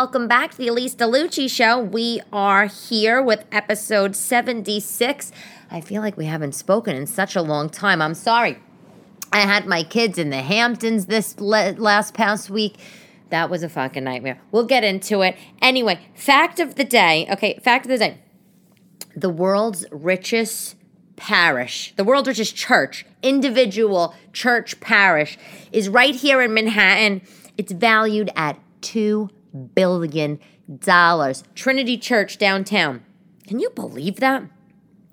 welcome back to the Elyse DeLucci Show. We are here with episode 76. I feel like we haven't spoken in such a long time. I'm sorry. I had my kids in the Hamptons this le- last past week. That was a fucking nightmare. We'll get into it. Anyway, fact of the day. Okay, fact of the day. The world's richest parish, the world's richest church, individual church parish, is right here in Manhattan. It's valued at $2 billion. dollars. Trinity Church downtown. Can you believe that?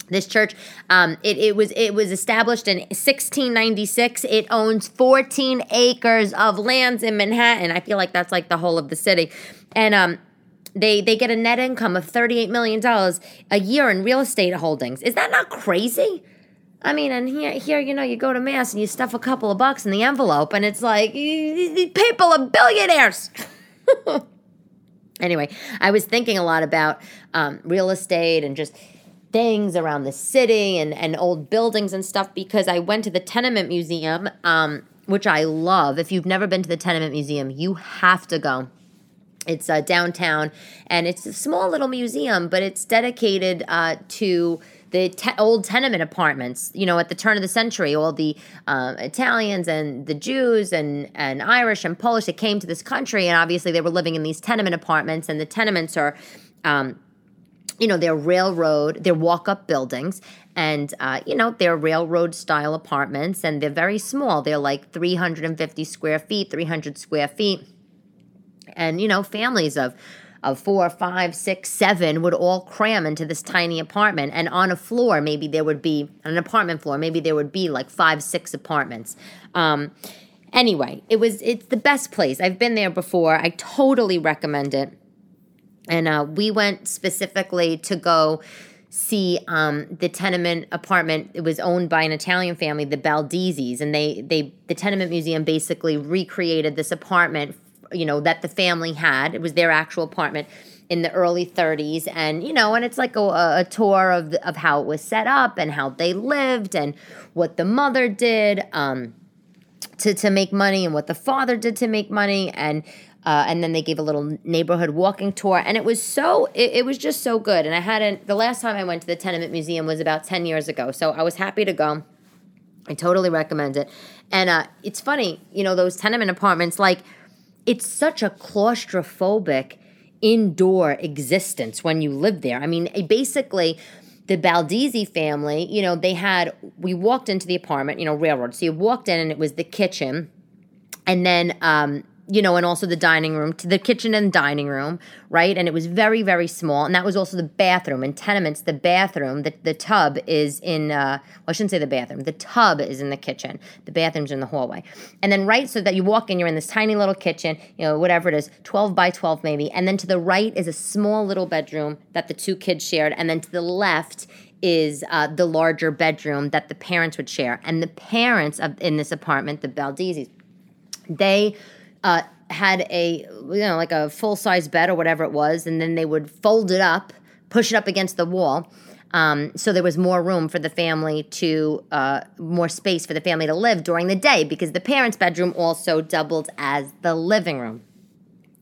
This church, um, it, it was it was established in 1696. It owns 14 acres of lands in Manhattan. I feel like that's like the whole of the city, and um, they they get a net income of 38 million dollars a year in real estate holdings. Is that not crazy? I mean, and here, here, you know, you go to mass and you stuff a couple of bucks in the envelope, and it's like people are billionaires. anyway, I was thinking a lot about um, real estate and just things around the city and, and old buildings and stuff because I went to the Tenement Museum, um, which I love. If you've never been to the Tenement Museum, you have to go. It's uh, downtown, and it's a small little museum, but it's dedicated uh, to the te- old tenement apartments, you know, at the turn of the century, all the uh, Italians and the Jews and, and Irish and Polish that came to this country, and obviously they were living in these tenement apartments, and the tenements are, um, you know, they're railroad, they're walk up buildings, and, uh, you know, they're railroad style apartments, and they're very small. They're like 350 square feet, 300 square feet, and, you know, families of, of four, five, six, seven would all cram into this tiny apartment. And on a floor, maybe there would be, an apartment floor, maybe there would be like five, six apartments. Um, anyway, it was, it's the best place. I've been there before. I totally recommend it. And uh, we went specifically to go see um, the tenement apartment. It was owned by an Italian family, the Baldizzis, and they they the tenement museum basically recreated this apartment you know that the family had. It was their actual apartment in the early 30s and you know and it's like a, a tour of of how it was set up and how they lived and what the mother did um, to to make money and what the father did to make money. And uh, and then they gave a little neighborhood walking tour and it was so it, it was just so good. And i hadn't the last time i went to the tenement museum was about 10 years ago so i was happy to go. I totally recommend it. And uh, it's funny you know those tenement apartments like it's such a claustrophobic indoor existence when you live there. I mean, basically, the Baldizzi family, you know, they had, we walked into the apartment, you know, railroad. So you walked in and it was the kitchen. And then um, you know, and also the dining room, to the kitchen and dining room, right? And it was very, very small. And that was also the bathroom. In tenements, the bathroom, the, the tub is in, uh, well, I shouldn't say the bathroom, the tub is in the kitchen. The bathroom's in the hallway. And then, right, so that you walk in, you're in this tiny little kitchen, you know, whatever it is, 12 by 12 maybe. And then to the right is a small little bedroom that the two kids shared. And then to the left is uh, the larger bedroom that the parents would share. And the parents of, in this apartment, the Baldizzis, they uh, had a you know like a full size bed or whatever it was, and then they would fold it up, push it up against the wall. Um, so there was more room for the family to uh, more space for the family to live during the day because the parents' bedroom also doubled as the living room,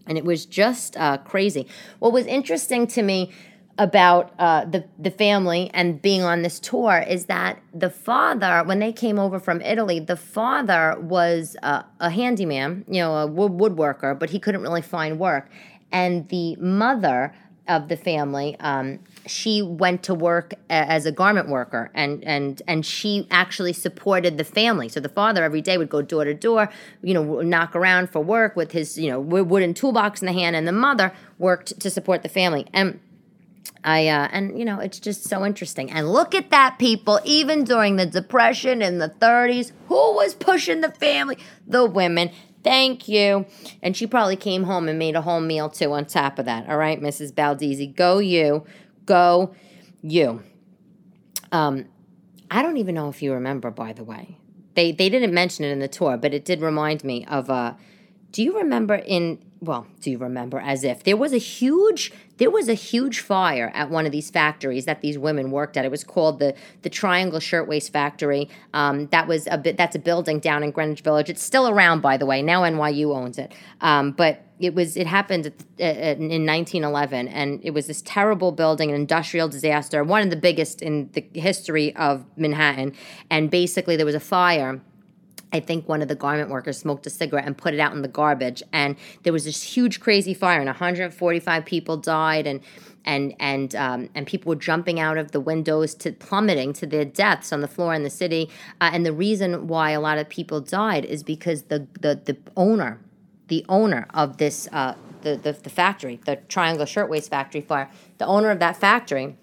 and it was just uh, crazy. What was interesting to me about uh, the the family and being on this tour is that the father, when they came over from Italy, the father was uh, a handyman, you know, a wood, woodworker, but he couldn't really find work, and the mother of the family, um, she went to work as a garment worker, and and and she actually supported the family. So the father every day would go door to door, you know, knock around for work with his you know wooden toolbox in the hand, and the mother worked to support the family and I uh, and you know it's just so interesting. And look at that, people. Even during the depression in the 30s, who was pushing the family? The women. Thank you. And she probably came home and made a whole meal too. On top of that, all right, Mrs. Baldizzi, go you, go you. Um, I don't even know if you remember. By the way, they they didn't mention it in the tour, but it did remind me of. Uh, do you remember in well, do you remember? As if there was a huge there was a huge fire at one of these factories that these women worked at. It was called the the Triangle Shirtwaist Factory. Um, that was a bit. That's a building down in Greenwich Village. It's still around, by the way. Now NYU owns it. Um, but it was it happened in 1911, and it was this terrible building, an industrial disaster, one of the biggest in the history of Manhattan. And basically, there was a fire I think one of the garment workers smoked a cigarette and put it out in the garbage. And there was this huge, crazy fire, and 145 people died, and and and um, and people were jumping out of the windows to plummeting to their deaths on the floor in the city. Uh, and the reason why a lot of people died is because the the, the owner, the owner of this uh, the, the the factory, the Triangle Shirtwaist Factory fire, the owner of that factory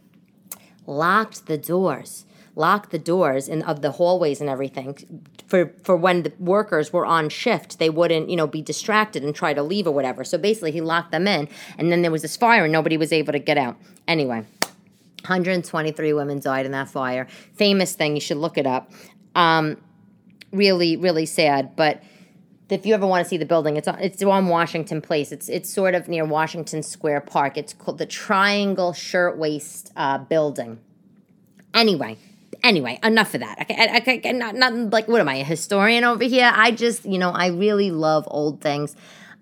locked the doors lock the doors and of the hallways and everything for for when the workers were on shift they wouldn't you know be distracted and try to leave or whatever so basically he locked them in and then there was this fire and nobody was able to get out anyway 123 women died in that fire famous thing you should look it up um, really really sad but if you ever want to see the building, it's on, it's on Washington Place. It's it's sort of near Washington Square Park. It's called the Triangle Shirtwaist uh, Building. Anyway, anyway, enough of that. Okay, I, I, not, not like what am I, a historian over here? I just, you know, I really love old things.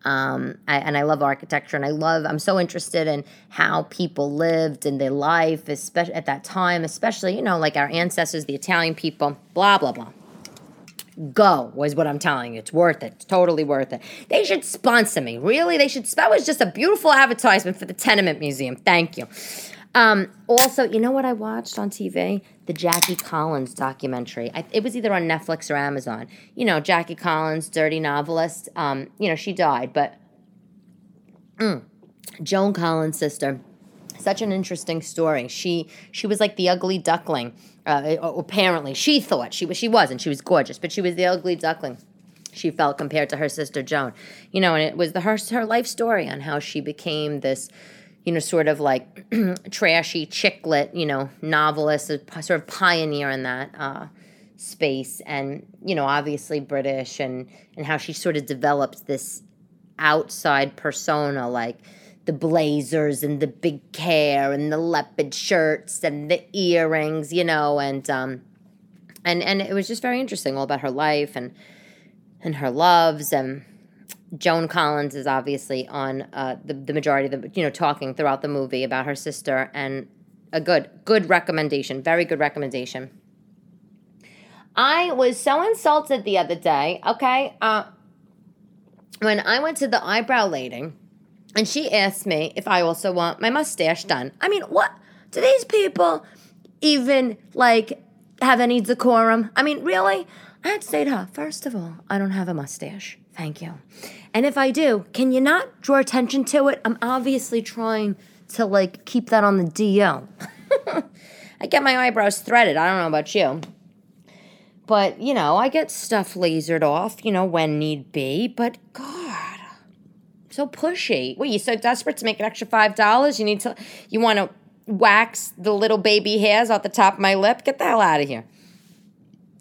Um, I, and I love architecture, and I love. I'm so interested in how people lived in their life, especially at that time, especially you know, like our ancestors, the Italian people. Blah blah blah. Go was what I'm telling you. It's worth it. It's totally worth it. They should sponsor me. Really, they should. That was just a beautiful advertisement for the Tenement Museum. Thank you. Um, also, you know what I watched on TV? The Jackie Collins documentary. I, it was either on Netflix or Amazon. You know, Jackie Collins, dirty novelist. Um, you know, she died, but mm, Joan Collins' sister. Such an interesting story. She she was like the ugly duckling. Uh, apparently, she thought she was. She wasn't. She was gorgeous, but she was the ugly duckling she felt compared to her sister Joan. You know, and it was the her her life story on how she became this you know, sort of like trashy chick lit, you know, novelist, a sort of pioneer in that uh, space, and you know, obviously British, and and how she sort of developed this outside persona, like the blazers and the big hair and the leopard shirts and the earrings, you know, and um, and and it was just very interesting, all about her life and and her loves and Joan Collins is obviously on uh, the the majority of the you know talking throughout the movie about her sister and a good good recommendation, very good recommendation. I was so insulted the other day. Okay, uh, when I went to the eyebrow lady, and she asked me if I also want my mustache done. I mean, what do these people even like have any decorum? I mean, really? I had to say to her, first of all, I don't have a mustache. Thank you. And if I do, can you not draw attention to it? I'm obviously trying to like keep that on the DL. I get my eyebrows threaded. I don't know about you. But, you know, I get stuff lasered off, you know, when need be. But God, so pushy. What, you so desperate to make an extra $5? You need to, you want to wax the little baby hairs off the top of my lip? Get the hell out of here.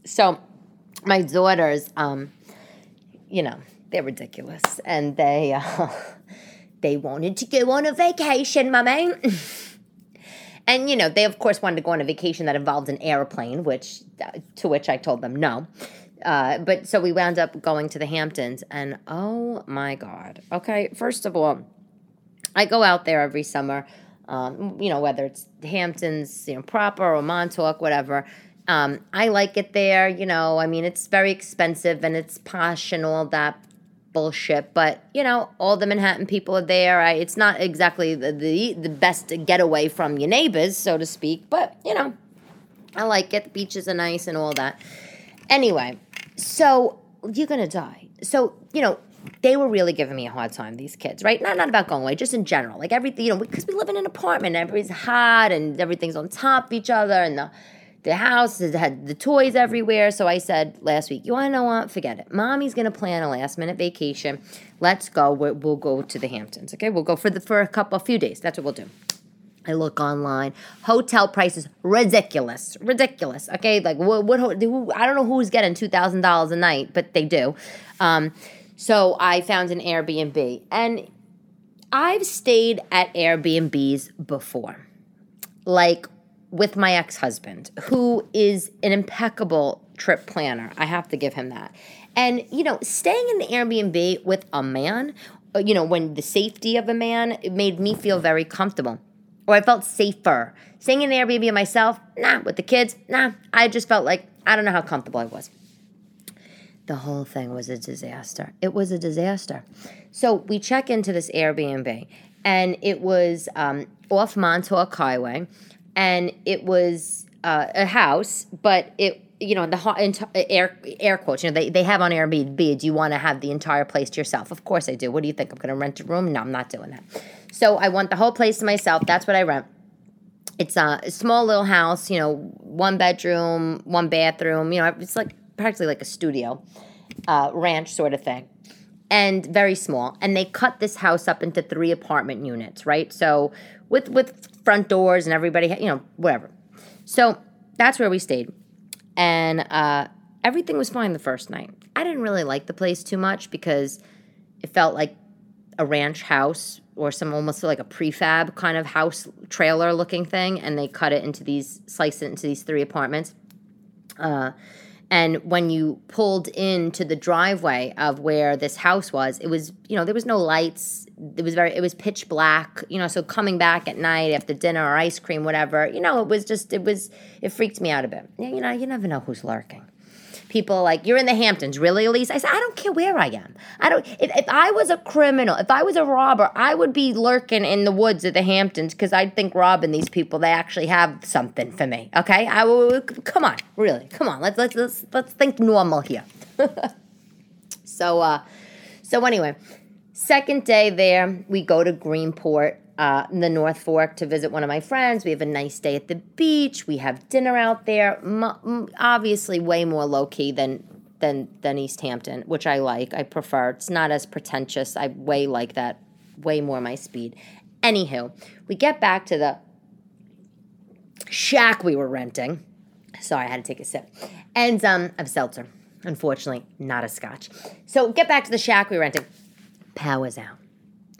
So, my daughters, um, you know, they're ridiculous, and they uh, they wanted to go on a vacation, mummy. and you know, they of course wanted to go on a vacation that involved an airplane, which uh, to which I told them no. Uh, but so we wound up going to the Hamptons, and oh my god! Okay, first of all, I go out there every summer. Um, you know, whether it's Hamptons, you know, proper or Montauk, whatever. Um, I like it there. You know, I mean, it's very expensive and it's posh and all that bullshit. But you know, all the Manhattan people are there. I, it's not exactly the, the the best getaway from your neighbors, so to speak. But you know, I like it. The beaches are nice and all that. Anyway, so you're gonna die. So you know, they were really giving me a hard time. These kids, right? Not not about going away, just in general. Like everything, you know, because we live in an apartment, everybody's hot and everything's on top of each other, and the the house had the toys everywhere. So I said last week, you want to know what? Forget it. Mommy's gonna plan a last minute vacation. Let's go. we will go to the Hamptons. Okay, we'll go for the for a couple, a few days. That's what we'll do. I look online. Hotel prices ridiculous, ridiculous. Okay, like what? what I don't know who's getting two thousand dollars a night, but they do. Um, So I found an Airbnb. And I've stayed at Airbnbs before, like with my ex husband, who is an impeccable trip planner. I have to give him that. And, you know, staying in the Airbnb with a man, uh, you know, when the safety of a man it made me feel very comfortable or I felt safer. Staying in the Airbnb myself, nah, with the kids, nah, I just felt like I don't know how comfortable I was. The whole thing was a disaster. It was a disaster. So we check into this Airbnb, and it was um, off Montauk Highway, and it was uh, a house, but it you know the air air quotes you know they, they have on airbnb do you want to have the entire place to yourself? Of course i do. What do you think? I'm going to rent a room? No i'm not doing that. So i want the whole place to myself. That's what i rent. It's a small little house you know one bedroom one bathroom you know it's like practically like a studio uh, ranch sort of thing and very small. And they cut this house up into three apartment units right? So with with front doors and everybody you know whatever. So that's where we stayed. And uh, everything was fine the first night. I didn't really like the place too much because it felt like a ranch house or some almost like a prefab kind of house trailer looking thing. And they cut it into these slice it into these three apartments. Uh, and when you pulled into the driveway of where this house was, it was, you know, there was no lights. It was very, it was pitch black, you know, so coming back at night after dinner or ice cream, whatever, you know, it was just, it was, it freaked me out a bit. You know, you never know who's lurking people like, you're in the Hamptons, really, Elyse? I said, I don't care where I am. I don't. If, if I was a criminal, if I was a robber, I would be lurking in the woods of the Hamptons because I'd think robbing these people, they actually have something for me. Okay, I will. Come on, really, come on. Let's let's let's let's think normal here. so uh, so anyway, second day there, we go to Greenport uh, in the North Fork to visit one of my friends. We have a nice day at the beach. We have dinner out there. M- obviously, way more low key than than than East Hampton, which I like. I prefer. It's not as pretentious. I way like that. Way more my speed. Anywho, we get back to the shack we were renting. Sorry, I had to take a sip. And um, of seltzer. Unfortunately, not a scotch. So get back to the shack we rented. Power's out.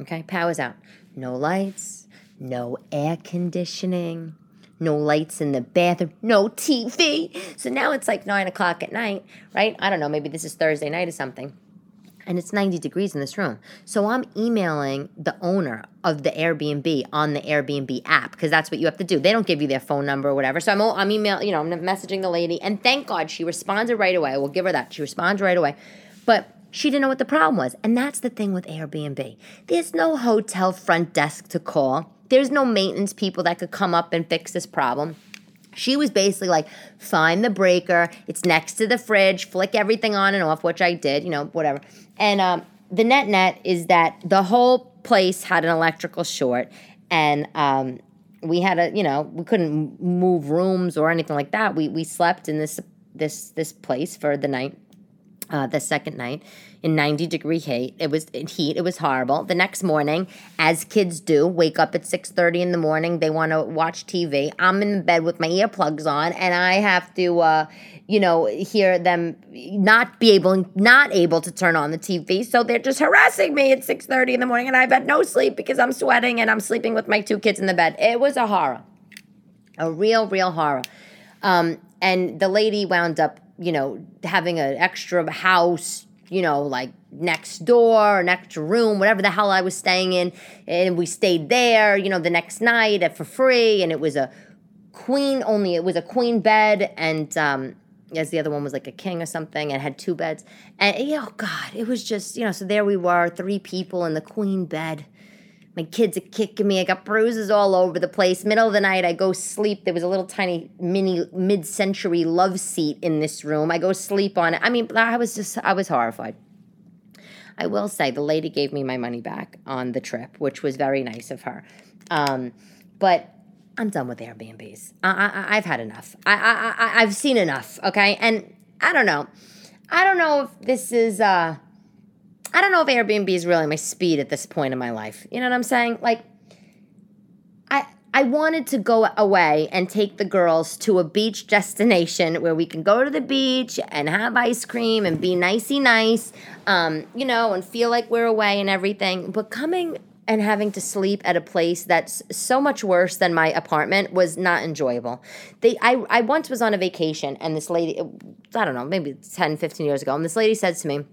Okay, power's out. No lights, no air conditioning, no lights in the bathroom, no TV. So now it's like nine o'clock at night, right? I don't know, maybe this is Thursday night or something. And it's 90 degrees in this room. So I'm emailing the owner of the Airbnb on the Airbnb app because that's what you have to do. They don't give you their phone number or whatever. So I'm, I'm emailing, you know, I'm messaging the lady. And thank God she responded right away. We'll give her that. She responds right away. But she didn't know what the problem was. And that's the thing with Airbnb. There's no hotel front desk to call. There's no maintenance people that could come up and fix this problem. She was basically like, find the breaker. It's next to the fridge. Flick everything on and off, which I did, you know, whatever. And um, the net net is that the whole place had an electrical short, and um, we had a, you know, we couldn't move rooms or anything like that. We we slept in this this this place for the night uh, the second night in 90 degree heat. It was in heat. It was horrible. The next morning, as kids do, wake up at 6:30 in the morning. They want to watch TV. I'm in bed with my earplugs on, and I have to, uh, you know, hear them not be able, not able to turn on the TV. So they're just harassing me at 6:30 in the morning, and I've had no sleep because I'm sweating and I'm sleeping with my two kids in the bed. It was a horror, a real, real horror. Um, and the lady wound up you know, having an extra house, you know, like next door, an extra room, whatever the hell I was staying in. And we stayed there, you know, the next night for free. And it was a queen only, it was a queen bed. And, um, as the other one was like a king or something and had two beds. And, oh God, it was just, you know, so there we were, three people in the queen bed my kids are kicking me. I got bruises all over the place. Middle of the night, I go sleep. There was a little tiny mini mid century love seat in this room. I go sleep on it. I mean, I was just, I was horrified. I will say the lady gave me my money back on the trip, which was very nice of her. Um, but I'm done with Airbnbs. I, have had enough. I, I, I, I've seen enough. Okay, and I don't know. I don't know if this is. Uh, I don't know if Airbnb is really my speed at this point in my life. You know what I'm saying? Like, I I wanted to go away and take the girls to a beach destination where we can go to the beach and have ice cream and be nicey nice, um, you know, and feel like we're away and everything. But coming and having to sleep at a place that's so much worse than my apartment was not enjoyable. They, I, I once was on a vacation and this lady, I don't know, maybe 10, 15 years ago, and this lady said to me,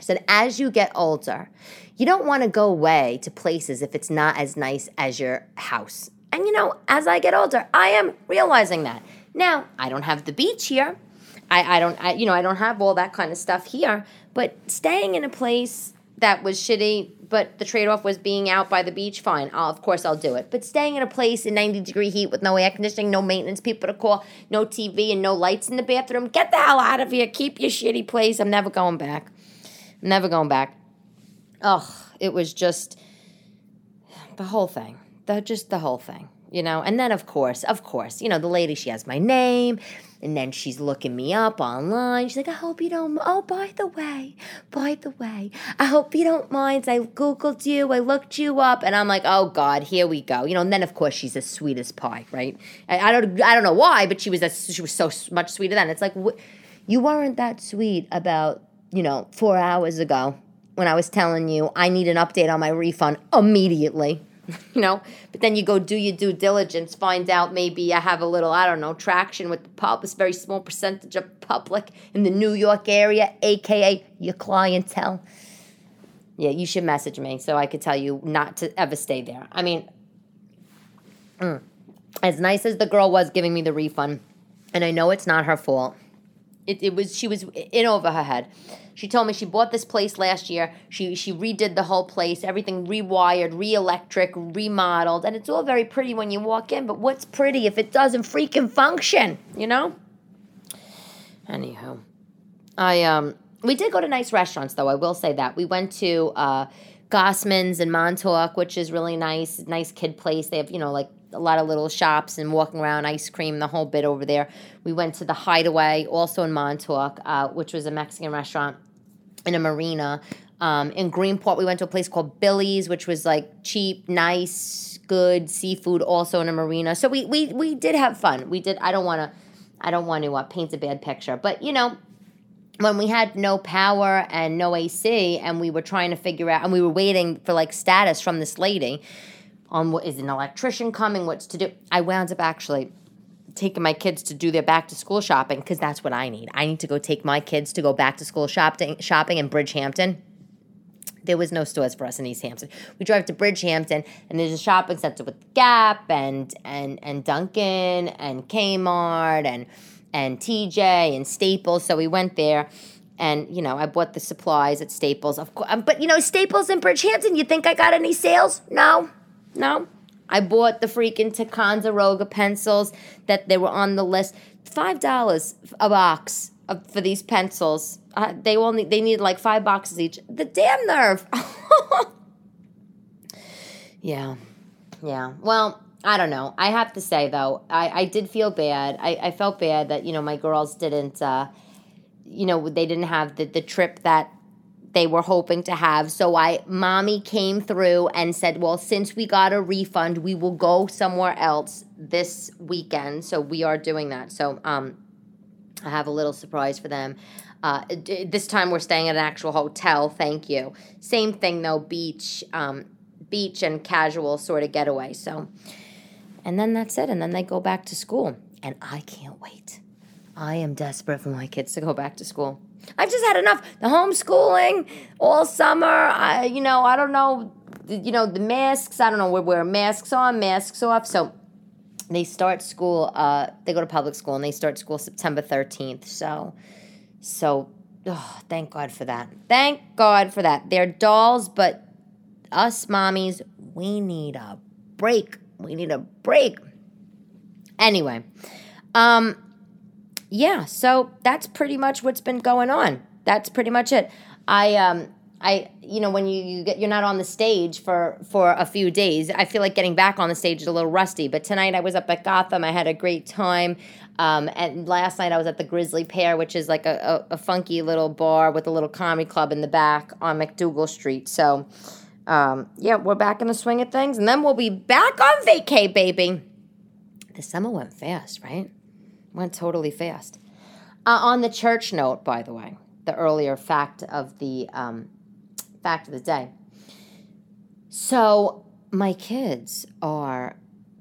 said, as you get older, you don't want to go away to places if it's not as nice as your house. And you know, as I get older, I am realizing that. Now, I don't have the beach here. I, I don't, I, you know, I don't have all that kind of stuff here. But staying in a place that was shitty, but the trade off was being out by the beach, fine. I'll, of course, I'll do it. But staying in a place in 90 degree heat with no air conditioning, no maintenance people to call, no TV, and no lights in the bathroom, get the hell out of here. Keep your shitty place. I'm never going back. Never going back. Ugh, it was just the whole thing the just the whole thing, you know. And then of course, of course, you know, the lady she has my name, and then she's looking me up online. She's like, I hope you don't. Oh, by the way, by the way, I hope you don't mind. I googled you, I looked you up, and I'm like, oh God, here we go. You know. And then of course she's as sweet as pie, right? I, I don't, I don't know why, but she was as, she was so much sweeter then. It's like wh- you weren't that sweet about you know four hours ago when I was telling you I need an update on my refund immediately. you know? But then you go do your due diligence find out maybe i have a little i don't know traction with the pub a very small percentage of public in the new york area aka your clientele. Yeah you should message me so i could tell you not to ever stay there. I mean mm, as nice as the girl was giving me the refund and i know it's not her fault it, it was she was in over her head she told me she bought this place last year. She she redid the whole place, everything rewired, re-electric, remodeled, and it's all very pretty when you walk in. But what's pretty if it doesn't freaking function? You know. Anywho, I um we did go to nice restaurants though. I will say that we went to uh, Gosman's in Montauk, which is really nice. Nice kid place. They have you know like a lot of little shops and walking around, ice cream, the whole bit over there. We went to the Hideaway, also in Montauk, uh, which was a Mexican restaurant in a marina. Um, in Greenport, we went to a place called Billy's, which was like cheap, nice, good seafood, also in a marina. So we we we did have fun. We did. I don't want to. I don't want to uh, paint a bad picture, but you know, when we had no power and no AC, and we were trying to figure out, and we were waiting for like status from this lady on what is an electrician coming, what's to do. I wound up actually taking my kids to do their back to school shopping because that's what I need. I need to go take my kids to go back to school shopping shopping in Bridgehampton. There was no stores for us in East Hampton. We drive to Bridgehampton and there's a shopping center with Gap and and and Dunkin' and Kmart and and TJ and Staples. So we went there and you know I bought the supplies at Staples. Of course, but you know Staples in Bridgehampton. You think I got any sales? No, no. I bought the freaking Ticonderoga pencils that they were on the list. Five dollars a box for these pencils. Uh, they only they need like five boxes each. The damn nerve. yeah, yeah. Well, I don't know. I have to say though, I, I did feel bad. I, I felt bad that you know my girls didn't. Uh, you know they didn't have the, the trip that they were hoping to have. So I mommy came through and said, "Well, since we got a refund, we will go somewhere else this weekend." So we are doing that. So um I have a little surprise for them. Uh, this time we're staying at an actual hotel. Thank you. Same thing though, beach, um, beach and casual sort of getaway. So, and then that's it. And then they go back to school, and I can't wait. I am desperate for my kids to go back to school. I've just had enough. The homeschooling all summer. I, you know, I don't know. You know, the masks. I don't know. We're wearing masks on, masks off. So they start school. Uh, they go to public school and they start school September thirteenth. So, so, oh, thank God for that. Thank God for that. They're dolls, but us mommies, we need a break. We need a break. Anyway, um, yeah, so that's pretty much what's been going on. That's pretty much it. I um I you know when you, you get you're not on the stage for for a few days. I feel like getting back on the stage is a little rusty. But tonight I was up at Gotham. I had a great time. Um, and last night I was at the Grisly Pear, which is like a, a, a funky little bar with a little comedy club in the back on MacDougal Street. So um, yeah, we're back in the swing of things, and then we'll be back on vacay, baby. The summer went fast, right? Went totally fast. Uh, on the church note, by the way, the earlier fact of the um, fact of the day. So my kids are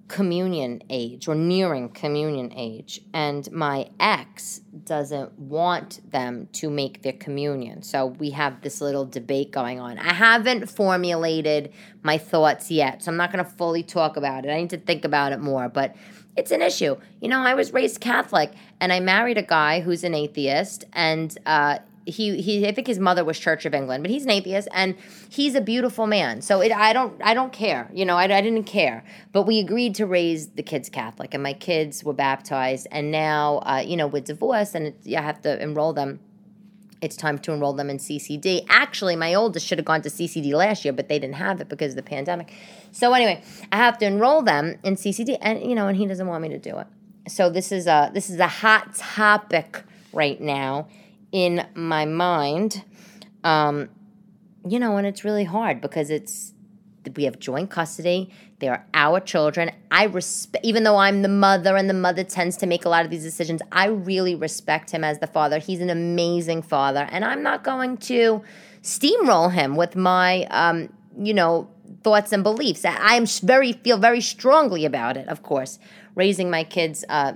communion age or nearing communion age and my ex doesn't want them to make their communion so we have this little debate going on i haven't formulated my thoughts yet so i'm not going to fully talk about it i need to think about it more but it's an issue you know i was raised catholic and i married a guy who's an atheist and uh, he he I think his mother was Church of England, but he's an atheist and he's a beautiful man. So it I don't I don't care, you know I, I didn't care, but we agreed to raise the kids Catholic, and my kids were baptized, and now uh, you know we're divorced and I have to enroll them. It's time to enroll them in CCD. Actually, my oldest should have gone to CCD last year, but they didn't have it because of the pandemic. So anyway, I have to enroll them in CCD, and you know, and he doesn't want me to do it. So this is a this is a hot topic right now in my mind. Um, you know, and it's really hard because it's we have joint custody. They are our children. I respect, even though I'm the mother and the mother tends to make a lot of these decisions, I really respect him as the father. He's an amazing father, and I'm not going to steamroll him with my, um, you know, thoughts and beliefs. I am very feel very strongly about it. Of course, raising my kids uh,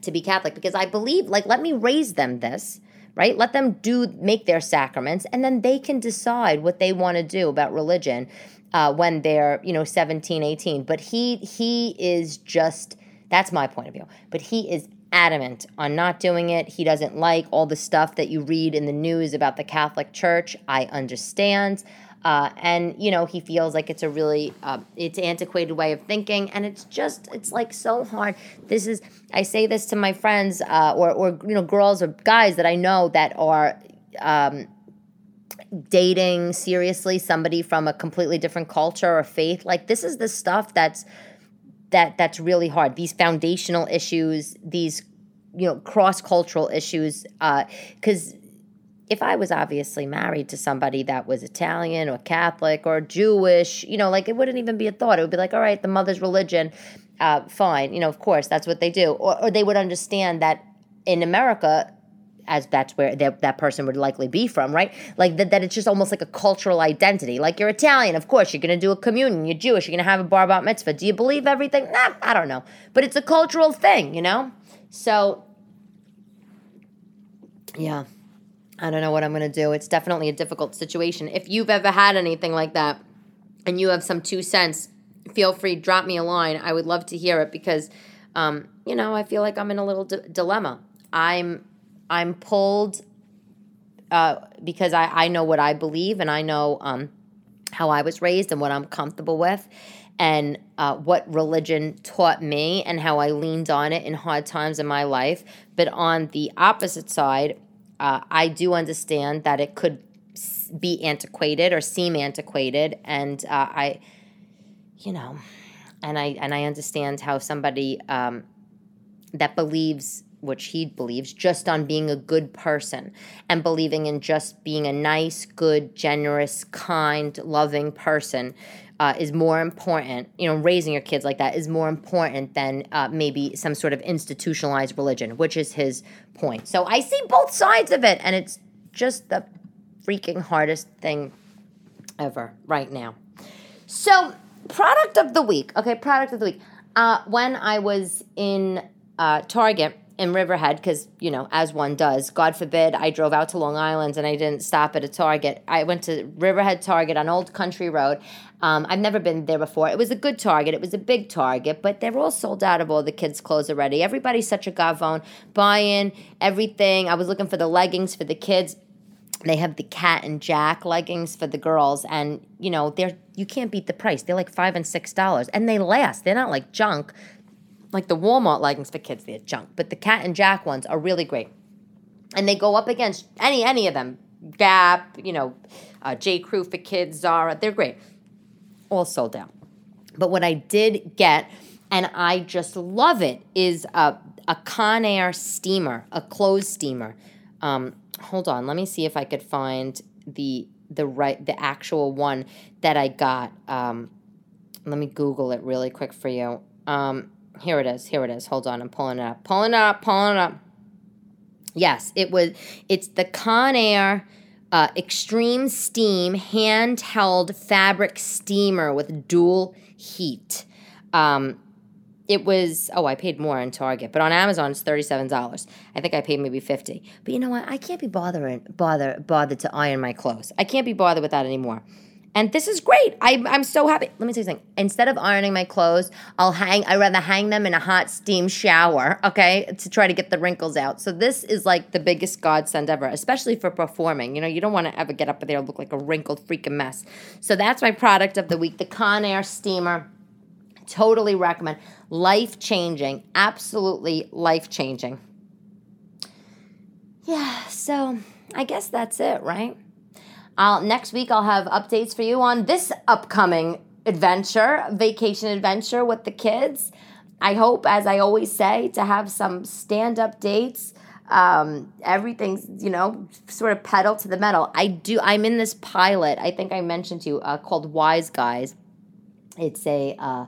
to be Catholic because I believe, like, let me raise them this right? Let them do make their sacraments, and then they can decide what they want to do about religion uh, when they're you know 17, 18. But he he is just that's my point of view. But he is adamant on not doing it. He doesn't like all the stuff that you read in the news about the Catholic Church. I understand. Uh, and you know he feels like it's a really uh, it's antiquated way of thinking and it's just it's like so hard this is i say this to my friends uh, or, or you know girls or guys that i know that are um, dating seriously somebody from a completely different culture or faith like this is the stuff that's that that's really hard these foundational issues these you know cross cultural issues because uh, if I was obviously married to somebody that was Italian or Catholic or Jewish, you know, like it wouldn't even be a thought. It would be like, all right, the mother's religion, uh, fine. You know, of course, that's what they do. Or, or they would understand that in America, as that's where that, that person would likely be from, right? Like that, that it's just almost like a cultural identity. Like you're Italian, of course, you're going to do a communion. You're Jewish, you're going to have a bar bat mitzvah. Do you believe everything? Nah, I don't know. But it's a cultural thing, you know? So, yeah. I don't know what I'm going to do. It's definitely a difficult situation. If you've ever had anything like that and you have some two cents, feel free, drop me a line. I would love to hear it because, um, you know, I feel like I'm in a little d- dilemma. I'm I'm pulled uh, because I, I know what I believe and I know um, how I was raised and what I'm comfortable with and uh, what religion taught me and how I leaned on it in hard times in my life. But on the opposite side, uh, I do understand that it could be antiquated or seem antiquated, and uh, I, you know, and I and I understand how somebody um, that believes which he believes just on being a good person and believing in just being a nice, good, generous, kind, loving person uh, is more important. You know, raising your kids like that is more important than uh, maybe some sort of institutionalized religion, which is his point. So I see both sides of it, and it's just the freaking hardest thing ever right now. So, product of the week. Okay, product of the week. Uh, when I was in uh, Target in Riverhead because, you know, as one does, God forbid I drove out to Long Island and I didn't stop at a Target. I went to Riverhead Target on Old Country Road. Um, I've never been there before. It was a good Target. It was a big Target, but they're all sold out of all the kids' clothes already. Everybody's such a gavone, buying everything. I was looking for the leggings for the kids. They have the cat and jack leggings for the girls, and you know they're you can't beat the price. They're like five and six dollars, and they last. They're not like junk like the Walmart leggings for kids, they're junk. But the Cat and Jack ones are really great. And they go up against any any of them. Gap, you know, uh, J. Crew for kids, Zara, they're great. All sold out. But what I did get, and I just love it, is a, a Conair steamer, a clothes steamer. Um, hold on, let me see if I could find the the right the actual one that I got. Um, let me Google it really quick for you. Um, here it is. Here it is. Hold on. I'm pulling it up. Pulling it up. Pulling it up. Yes, it was. It's the Conair uh, Extreme Steam handheld fabric steamer with dual heat. Um, it was oh I paid more on Target, but on Amazon it's thirty seven dollars. I think I paid maybe fifty. But you know what? I can't be bothering bother bothered to iron my clothes. I can't be bothered with that anymore. And this is great. I, I'm so happy. Let me tell you something. Instead of ironing my clothes, I'll hang. I rather hang them in a hot steam shower, okay, to try to get the wrinkles out. So this is like the biggest godsend ever, especially for performing. You know, you don't want to ever get up there and look like a wrinkled freaking mess. So that's my product of the week: the Conair steamer. Totally recommend. Life changing. Absolutely life changing. Yeah, so I guess that's it, right? I'll, next week, I'll have updates for you on this upcoming adventure, vacation adventure with the kids. I hope, as I always say, to have some stand up dates. Um, everything's, you know, sort of pedal to the metal. I do, I'm in this pilot, I think I mentioned to you, uh, called Wise Guys. It's a, uh,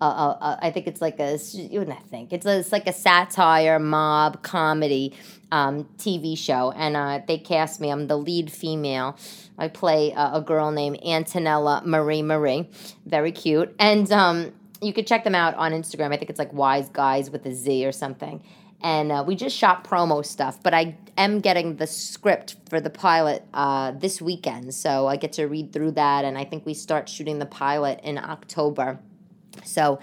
uh, uh, I think it's like a you wouldn't think it's, a, it's like a satire mob comedy um, TV show, and uh, they cast me. I'm the lead female. I play a girl named Antonella Marie Marie, very cute, and um, you could check them out on Instagram. I think it's like Wise Guys with a Z or something. And uh, we just shot promo stuff, but I am getting the script for the pilot uh, this weekend, so I get to read through that, and I think we start shooting the pilot in October. So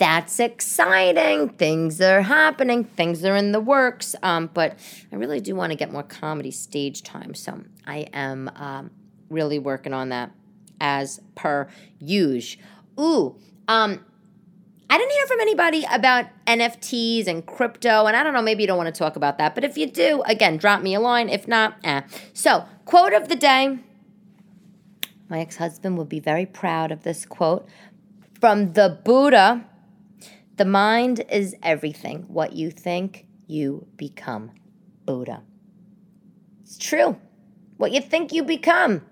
that's exciting. Things are happening, things are in the works. Um, but I really do want to get more comedy stage time. So I am um, really working on that as per usual. Ooh, um, I didn't hear from anybody about NFTs and crypto, and I don't know, maybe you don't want to talk about that. But if you do, again, drop me a line. If not, eh. So, quote of the day. My ex husband would be very proud of this quote from the Buddha The mind is everything. What you think, you become. Buddha. It's true. What you think, you become.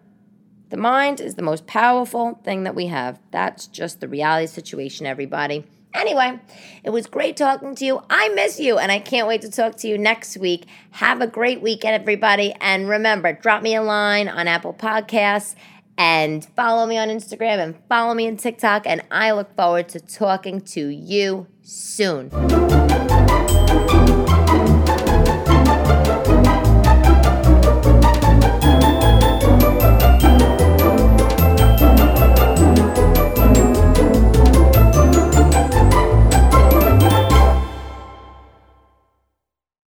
The mind is the most powerful thing that we have. That's just the reality situation, everybody. Anyway, it was great talking to you. I miss you, and I can't wait to talk to you next week. Have a great weekend, everybody. And remember, drop me a line on Apple Podcasts and follow me on Instagram and follow me on TikTok. And I look forward to talking to you soon.